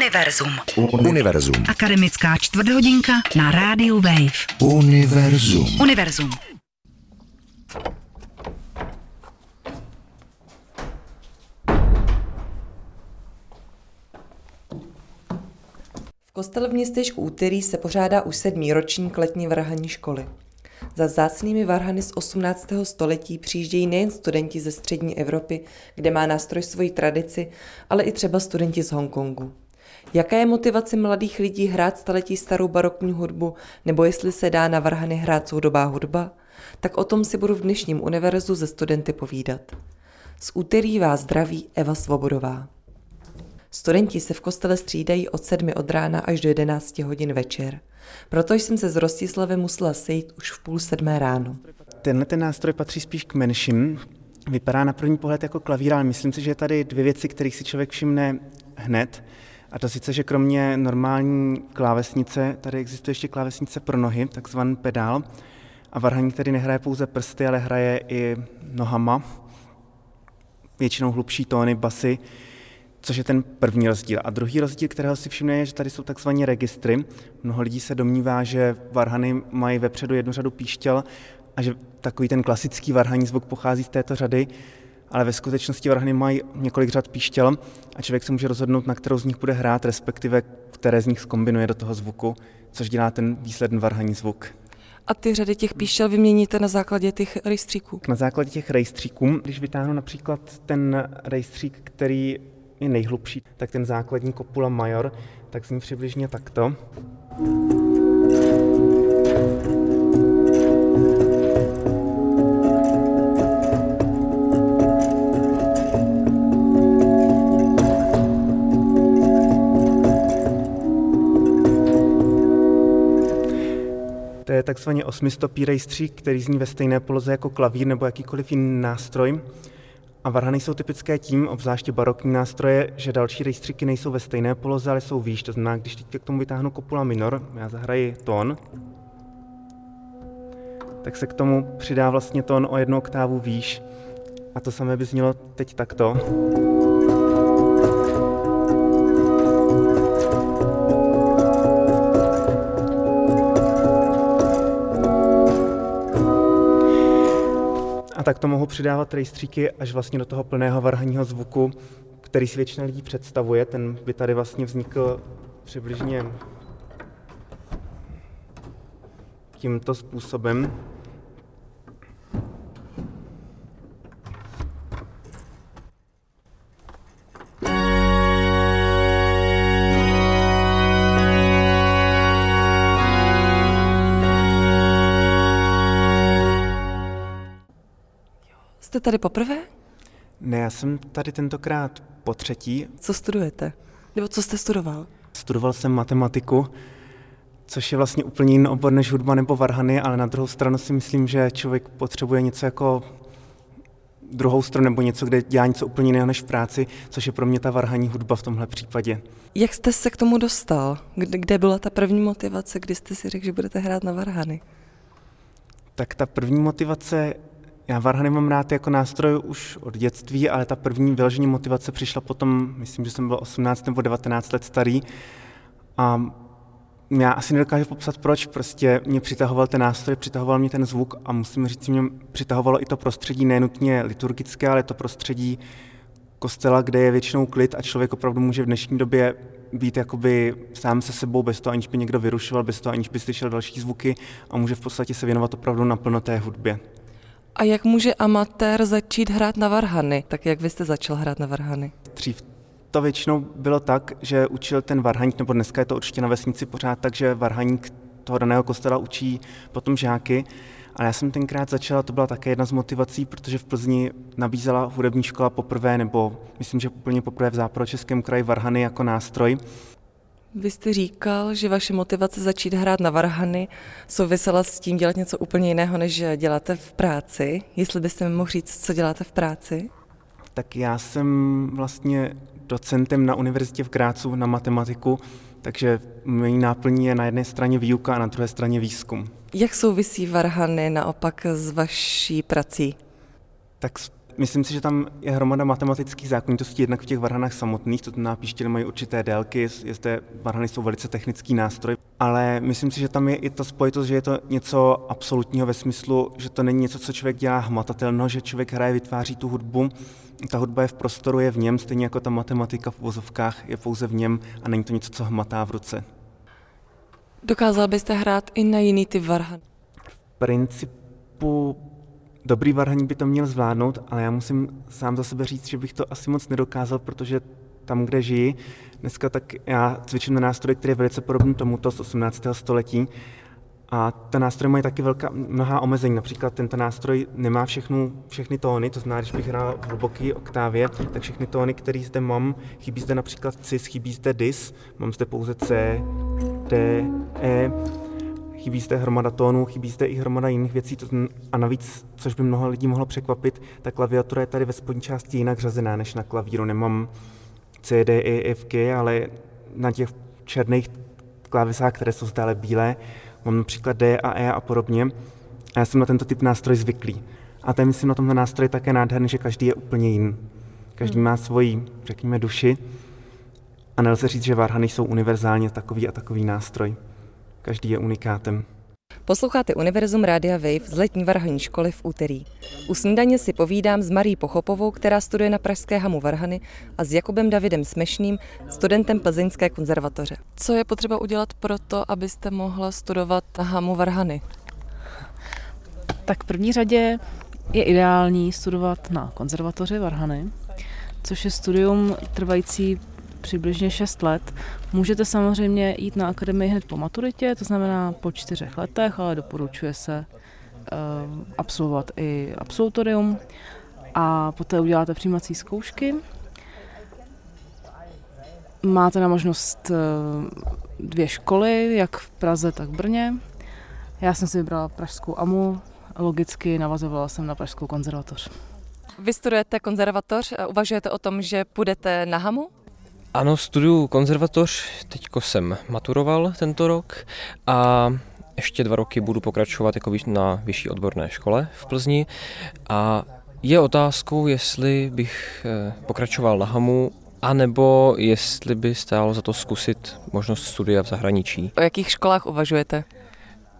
Univerzum. Univerzum. Akademická čtvrthodinka na rádiu Wave. Univerzum. Univerzum. V kostele v městečku Úterý se pořádá už sedmý ročník letní varhaní školy. Za vzácnými varhany z 18. století přijíždějí nejen studenti ze střední Evropy, kde má nástroj svoji tradici, ale i třeba studenti z Hongkongu. Jaká je motivace mladých lidí hrát staletí starou barokní hudbu, nebo jestli se dá na varhany hrát soudobá hudba? Tak o tom si budu v dnešním univerzu ze studenty povídat. Z úterý vás zdraví Eva Svobodová. Studenti se v kostele střídají od sedmi od rána až do 11 hodin večer. Proto jsem se z Rostislavem musela sejít už v půl sedmé ráno. Tenhle ten nástroj patří spíš k menším. Vypadá na první pohled jako klavír, ale myslím si, že je tady dvě věci, kterých si člověk všimne hned. A to sice, že kromě normální klávesnice, tady existuje ještě klávesnice pro nohy, takzvaný pedál. A varhaník tady nehraje pouze prsty, ale hraje i nohama. Většinou hlubší tóny, basy, což je ten první rozdíl. A druhý rozdíl, kterého si všimne, je, že tady jsou takzvané registry. Mnoho lidí se domnívá, že varhany mají vepředu jednu řadu píšťal a že takový ten klasický varhaní zvuk pochází z této řady, ale ve skutečnosti varhany mají několik řad píšťal a člověk se může rozhodnout, na kterou z nich bude hrát, respektive které z nich skombinuje do toho zvuku, což dělá ten výsledný varhaní zvuk. A ty řady těch píšťal vyměníte na základě těch rejstříků? Na základě těch rejstříků, když vytáhnu například ten rejstřík, který je nejhlubší, tak ten základní kopula major, tak zní přibližně takto. To je takzvaně osmistopý rejstřík, který zní ve stejné poloze jako klavír nebo jakýkoliv jiný nástroj. A varhany jsou typické tím, obzvláště barokní nástroje, že další rejstříky nejsou ve stejné poloze, ale jsou výš. To znamená, když teď k tomu vytáhnu kopula minor, já zahraji tón, tak se k tomu přidá vlastně tón o jednu oktávu výš. A to samé by znělo teď takto. A tak to mohu přidávat rejstříky až vlastně do toho plného varhaního zvuku, který si většina lidí představuje. Ten by tady vlastně vznikl přibližně tímto způsobem. Jste tady poprvé? Ne, já jsem tady tentokrát po třetí. Co studujete? Nebo co jste studoval? Studoval jsem matematiku, což je vlastně úplně jiný obor než hudba nebo varhany, ale na druhou stranu si myslím, že člověk potřebuje něco jako druhou stranu nebo něco, kde dělá něco úplně jiného než v práci, což je pro mě ta varhaní hudba v tomhle případě. Jak jste se k tomu dostal? Kde, kde byla ta první motivace, kdy jste si řekl, že budete hrát na varhany? Tak ta první motivace, já varhany mám rád jako nástroj už od dětství, ale ta první vyložení motivace přišla potom, myslím, že jsem byl 18 nebo 19 let starý a já asi nedokážu popsat proč, prostě mě přitahoval ten nástroj, přitahoval mě ten zvuk a musím říct, mě přitahovalo i to prostředí, nenutně liturgické, ale to prostředí kostela, kde je většinou klid a člověk opravdu může v dnešní době být jakoby sám se sebou, bez toho, aniž by někdo vyrušoval, bez toho, aniž by slyšel další zvuky a může v podstatě se věnovat opravdu naplno té hudbě. A jak může amatér začít hrát na varhany? Tak jak vy jste začal hrát na varhany? Dřív to většinou bylo tak, že učil ten varhaník, nebo dneska je to určitě na vesnici pořád tak, že varhaník toho daného kostela učí potom žáky. Ale já jsem tenkrát začala, to byla také jedna z motivací, protože v Plzni nabízela hudební škola poprvé, nebo myslím, že úplně poprvé v západočeském kraji varhany jako nástroj. Vy jste říkal, že vaše motivace začít hrát na varhany souvisela s tím dělat něco úplně jiného, než děláte v práci. Jestli byste mi mohl říct, co děláte v práci? Tak já jsem vlastně docentem na univerzitě v Grácu na matematiku, takže mojí náplní je na jedné straně výuka a na druhé straně výzkum. Jak souvisí varhany naopak s vaší prací? Tak Myslím si, že tam je hromada matematických zákonitostí jednak v těch varhanách samotných, to znamená píštěly mají určité délky, je zde, varhany jsou velice technický nástroj, ale myslím si, že tam je i ta spojitost, že je to něco absolutního ve smyslu, že to není něco, co člověk dělá hmatatelno, že člověk hraje, vytváří tu hudbu, ta hudba je v prostoru, je v něm, stejně jako ta matematika v vozovkách je pouze v něm a není to něco, co hmatá v ruce. Dokázal byste hrát i na jiný typ varhan? V principu dobrý varhaník by to měl zvládnout, ale já musím sám za sebe říct, že bych to asi moc nedokázal, protože tam, kde žiji, dneska tak já cvičím na nástroji, který je velice podobný tomuto z 18. století. A ten nástroj mají taky velká, mnohá omezení. Například tento nástroj nemá všechnu, všechny tóny, to znamená, když bych hrál v hluboké oktávě, tak všechny tóny, které zde mám, chybí zde například cis, chybí zde dis, mám zde pouze C, D, E, chybí zde hromada tónů, chybí zde i hromada jiných věcí a navíc, což by mnoho lidí mohlo překvapit, ta klaviatura je tady ve spodní části jinak řazená než na klavíru. Nemám C, D, E, F, G, ale na těch černých klávesách, které jsou stále bílé, mám například D a E a podobně. A já jsem na tento typ nástroj zvyklý. A to je, myslím, na tomto nástroji také nádherný, že každý je úplně jiný. Každý hmm. má svoji, řekněme, duši. A nelze říct, že varhany jsou univerzálně takový a takový nástroj. Každý je unikátem. Posloucháte Univerzum Rádia Wave z letní varhaní školy v úterý. U snídaně si povídám s Marí Pochopovou, která studuje na Pražské hamu Varhany a s Jakubem Davidem Smešným, studentem Plzeňské konzervatoře. Co je potřeba udělat pro to, abyste mohla studovat na hamu Varhany? Tak v první řadě je ideální studovat na konzervatoři Varhany, což je studium trvající přibližně 6 let. Můžete samozřejmě jít na akademii hned po maturitě, to znamená po čtyřech letech, ale doporučuje se uh, absolvovat i absolutorium a poté uděláte přijímací zkoušky. Máte na možnost uh, dvě školy, jak v Praze, tak v Brně. Já jsem si vybrala Pražskou AMU, logicky navazovala jsem na Pražskou konzervatoř. Vy studujete konzervatoř, uvažujete o tom, že půjdete na HAMu? Ano, studuju konzervatoř, teďko jsem maturoval tento rok a ještě dva roky budu pokračovat jako na vyšší odborné škole v Plzni a je otázkou, jestli bych eh, pokračoval na HAMu, anebo jestli by stálo za to zkusit možnost studia v zahraničí. O jakých školách uvažujete?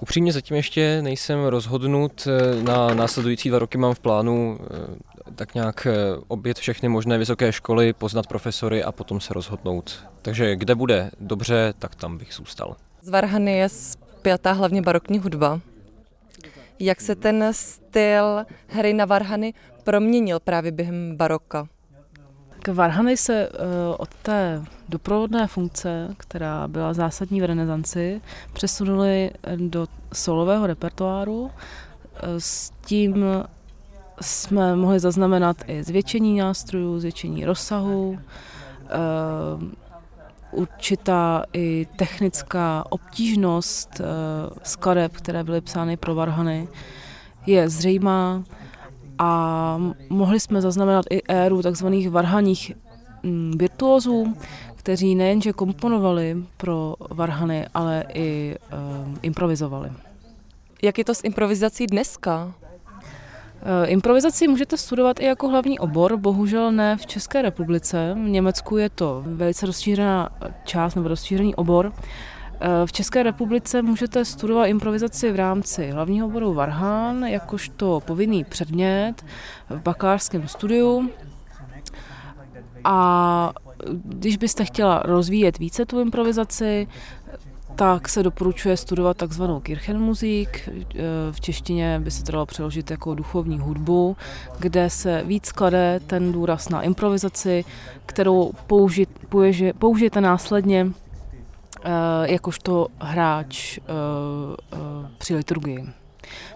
Upřímně zatím ještě nejsem rozhodnut. Eh, na následující dva roky mám v plánu eh, tak nějak eh, obět všechny možné vysoké školy, poznat profesory a potom se rozhodnout. Takže kde bude dobře, tak tam bych zůstal. Z Varhany je zpětá hlavně barokní hudba. Jak se ten styl hry na Varhany proměnil právě během baroka? K Varhany se uh, od té doprovodné funkce, která byla zásadní v renesanci, přesunuli do solového repertoáru uh, s tím jsme mohli zaznamenat i zvětšení nástrojů, zvětšení rozsahu, eh, určitá i technická obtížnost eh, skladeb, které byly psány pro varhany, je zřejmá a mohli jsme zaznamenat i éru takzvaných varhaních mm, virtuózů, kteří nejenže komponovali pro varhany, ale i uh, improvizovali. Jak je to s improvizací dneska? Eh, improvizaci můžete studovat i jako hlavní obor, bohužel ne v České republice. V Německu je to velice rozšířená část nebo rozšířený obor. Eh, v České republice můžete studovat improvizaci v rámci hlavního oboru Varhan, jakožto povinný předmět v bakalářském studiu. A když byste chtěla rozvíjet více tu improvizaci, tak se doporučuje studovat takzvanou Kirchenmusik. Eh, v češtině by se dalo přeložit jako duchovní hudbu, kde se víc klade ten důraz na improvizaci, kterou použit, použijete následně eh, jakožto hráč eh, při liturgii.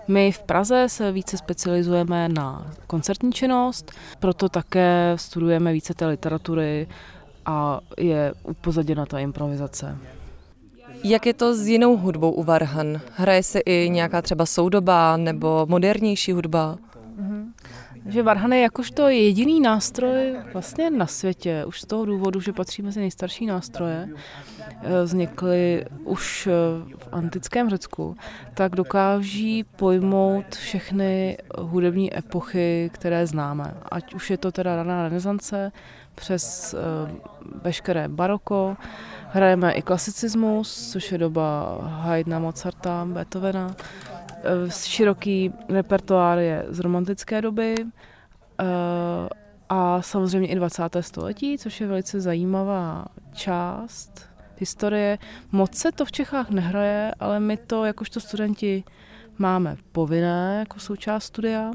My v Praze se více specializujeme na koncertní činnost, proto také studujeme více té literatury a je upozaděna ta improvizace. Jak je to s jinou hudbou u Varhan? Hraje se i nějaká třeba soudobá nebo modernější hudba? Mm-hmm. že varhany jakožto jediný nástroj vlastně na světě, už z toho důvodu, že patří mezi nejstarší nástroje, eh, vznikly už eh, v antickém Řecku, tak dokáží pojmout všechny hudební epochy, které známe. Ať už je to teda raná renesance, přes eh, veškeré baroko, hrajeme i klasicismus, což je doba Haydna, Mozarta, Beethovena, Eh, široký repertoár je z romantické doby eh, a samozřejmě i 20. století, což je velice zajímavá část historie. Moc se to v Čechách nehraje, ale my to jakožto studenti máme povinné jako součást studia.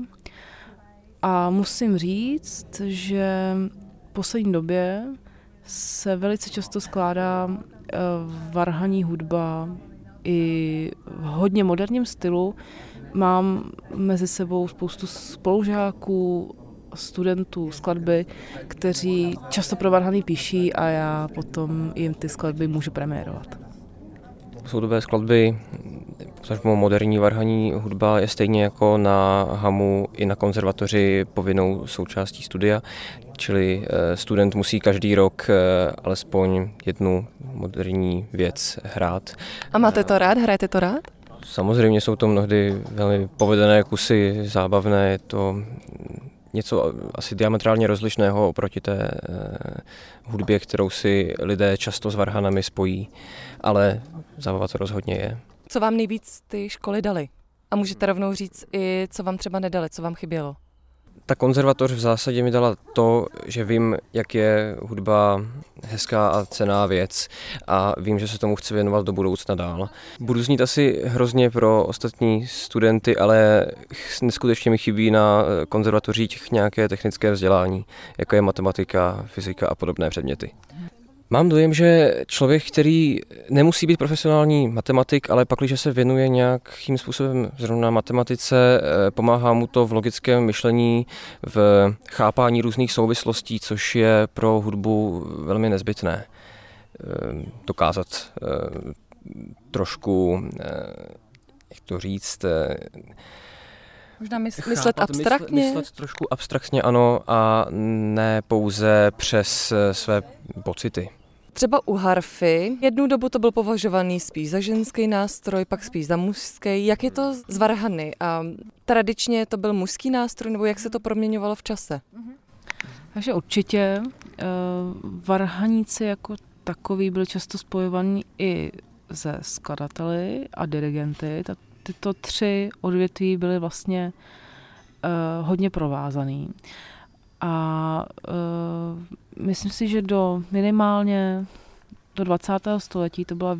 A musím říct, že v poslední době se velice často skládá eh, varhaní hudba i v hodně moderním stylu. Mám mezi sebou spoustu spolužáků, studentů skladby, kteří často pro Varhany píší a já potom jim ty skladby můžu premiérovat. Soudové skladby, potažmo moderní varhaní hudba je stejně jako na HAMu i na konzervatoři povinnou součástí studia, čili eh, student musí každý rok eh, alespoň jednu moderní věc hrát. A máte to rád? Hrajete to rád? Samozřejmě jsou to mnohdy velmi povedené kusy, zábavné, je to něco asi diametrálně rozlišného oproti té eh, hudbě, kterou si lidé často s varhanami spojí, ale zábava to rozhodně je. Co vám nejvíc ty školy dali? A můžete rovnou říct i, co vám třeba nedali, co vám chybělo? Ta konzervatoř v zásadě mi dala to, že vím, jak je hudba hezká a cená věc a vím, že se tomu chci věnovat do budoucna dál. Budu znít asi hrozně pro ostatní studenty, ale neskutečně mi chybí na konzervatořích nějaké technické vzdělání, jako je matematika, fyzika a podobné předměty. Mám dojem, že člověk, který nemusí být profesionální matematik, ale pak, když se věnuje nějakým způsobem zrovna matematice, eh, pomáhá mu to v logickém myšlení, v chápání různých souvislostí, což je pro hudbu velmi nezbytné. Eh, dokázat eh, trošku, jak to říct, Možná myslet, myslet abstraktně? Myslet, myslet trošku abstraktně, ano, a ne pouze přes své pocity. Třeba u harfy, jednu dobu to byl považovaný spíš za ženský nástroj, pak spíš za mužský. Jak je to z varhany? A tradičně to byl mužský nástroj, nebo jak se to proměňovalo v čase? Takže určitě uh, varhaníci jako takový byl často spojovaný i se skladateli a dirigenty. Ta, tyto tři odvětví byly vlastně uh, hodně provázaný. A uh, myslím si, že do minimálně do 20. století to byla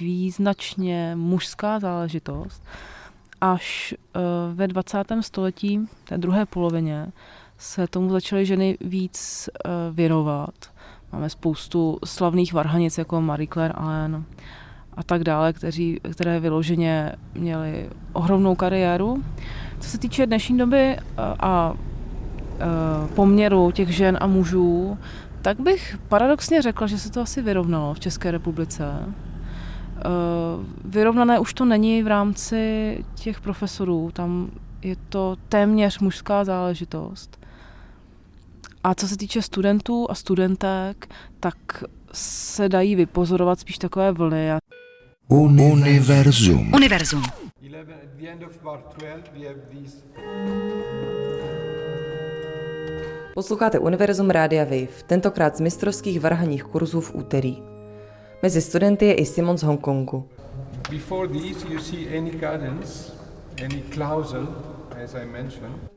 význačně mužská záležitost. Až uh, ve 20. století, té druhé polovině, se tomu začaly ženy víc uh, věnovat. Máme spoustu slavných varhanic jako Marie Claire Allen a tak dále, kteří, které vyloženě měly ohromnou kariéru. Co se týče dnešní doby a Eh, poměru těch žen a mužů, tak bych paradoxně řekla, že se to asi vyrovnalo v České republice. Eh, vyrovnané už to není v rámci těch profesorů, tam je to téměř mužská záležitost. A co se týče studentů a studentek, tak se dají vypozorovat spíš takové vlny. Univerzum. Univerzum. Posloucháte Univerzum Rádia Wave, tentokrát z mistrovských varhaních kurzů v úterý. Mezi studenty je i Simon z Hongkongu.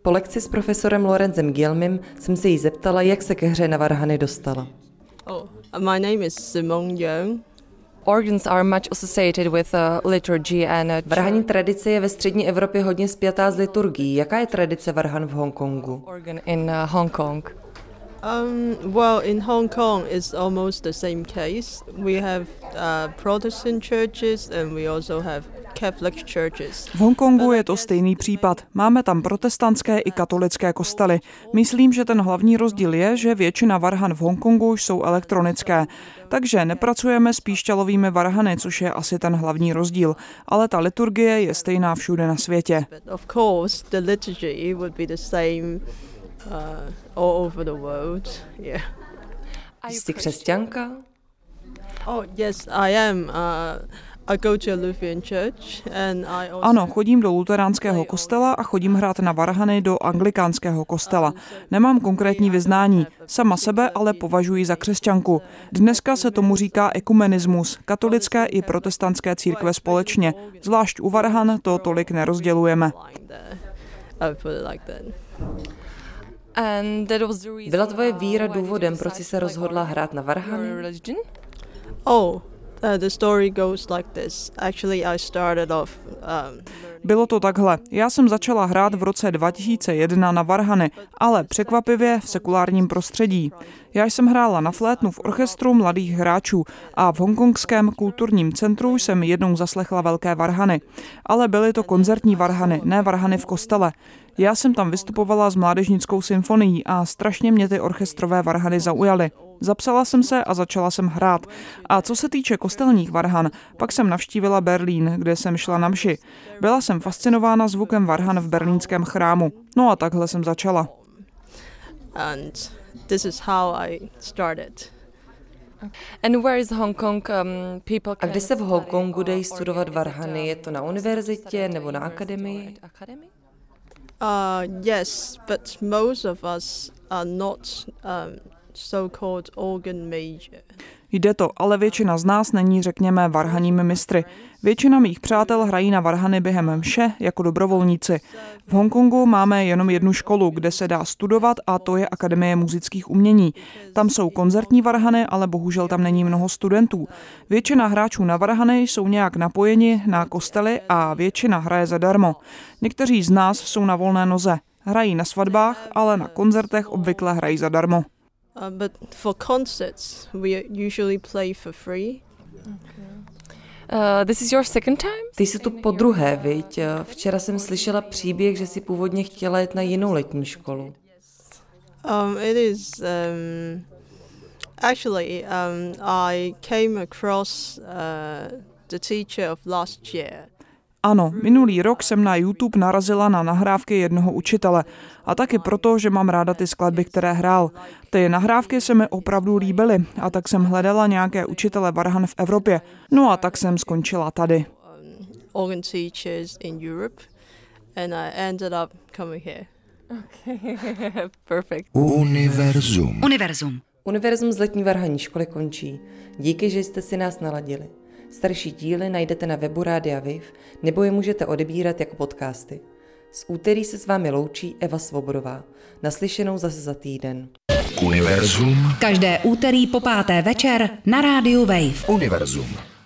Po lekci s profesorem Lorenzem Gielmim jsem se jí zeptala, jak se ke hře na varhany dostala. Oh, my name is Simon Yang. Organs are much associated with uh, liturgy and uh, Varhaní tradice je ve střední Evropě hodně spjatá s liturgií. Jaká je tradice varhan v Hongkongu? Organ in uh, Hong Kong. Um, well, in Hong Kong, it's almost the same case. We have uh, Protestant churches and we also have. V Hongkongu je to stejný případ. Máme tam protestantské i katolické kostely. Myslím, že ten hlavní rozdíl je, že většina varhan v Hongkongu jsou elektronické. Takže nepracujeme s píšťalovými varhany, což je asi ten hlavní rozdíl. Ale ta liturgie je stejná všude na světě. But of course, the liturgy would be the same all over the world. Yeah. Jsi křesťanka? Oh yes, I am. Uh, I go to a Lutheran church and I also Ano, chodím do luteránského kostela a chodím hrát na varhany do anglikánského kostela. Nemám konkrétní vyznání, sama sebe ale považuji za křesťanku. Dneska se tomu říká ekumenismus, katolické i protestantské církve společně. Zvlášť u varhan to tolik nerozdělujeme. Byla tvoje víra důvodem, proč jsi se rozhodla hrát na varhany? Oh, the story goes like this. Actually, I started off. Bylo to takhle. Já jsem začala hrát v roce 2001 na varhany, ale překvapivě v sekulárním prostředí. Já jsem hrála na flétnu v orchestru mladých hráčů a v hongkongském kulturním centru jsem jednou zaslechla velké varhany. Ale byly to koncertní varhany, ne varhany v kostele. Já jsem tam vystupovala s mládežnickou symfonií a strašně mě ty orchestrové varhany zaujaly. Zapsala jsem se a začala jsem hrát. A co se týče kostelních varhan, pak jsem navštívila Berlín, kde jsem šla na mši. Byla jsem fascinována zvukem varhan v berlínském chrámu. No a takhle jsem začala. and this is how I started. Um, A kde se v Hongkongu dají studovat varhany? Je to na univerzitě nebo na akademii? Uh, yes, but most of us are not um. Jde to, ale většina z nás není, řekněme, varhaními mistry. Většina mých přátel hrají na varhany během mše jako dobrovolníci. V Hongkongu máme jenom jednu školu, kde se dá studovat a to je Akademie muzických umění. Tam jsou koncertní varhany, ale bohužel tam není mnoho studentů. Většina hráčů na varhany jsou nějak napojeni na kostely a většina hraje zadarmo. Někteří z nás jsou na volné noze. Hrají na svatbách, ale na koncertech obvykle hrají zadarmo. Uh, but for concerts, we usually play for free. Uh, this is your second time? Ty jsi tu po druhé, viď? Včera jsem slyšela příběh, že si původně chtěla jet na jinou letní školu. Um, it is um, actually um, I came across uh, the teacher of last year. Ano, minulý rok jsem na YouTube narazila na nahrávky jednoho učitele. A taky proto, že mám ráda ty skladby, které hrál. Ty nahrávky se mi opravdu líbily a tak jsem hledala nějaké učitele varhan v Evropě. No a tak jsem skončila tady. organ teachers in Europe, and I ended up coming here. Perfect. Univerzum. Univerzum. Univerzum z letní varhaní školy končí. Díky, že jste si nás naladili. Starší díly najdete na webu Rádia Viv nebo je můžete odebírat jako podcasty. Z úterý se s vámi loučí Eva Svobodová. Naslyšenou zase za týden. Univerzum. Každé úterý po páté večer na rádiu Wave. Univerzum.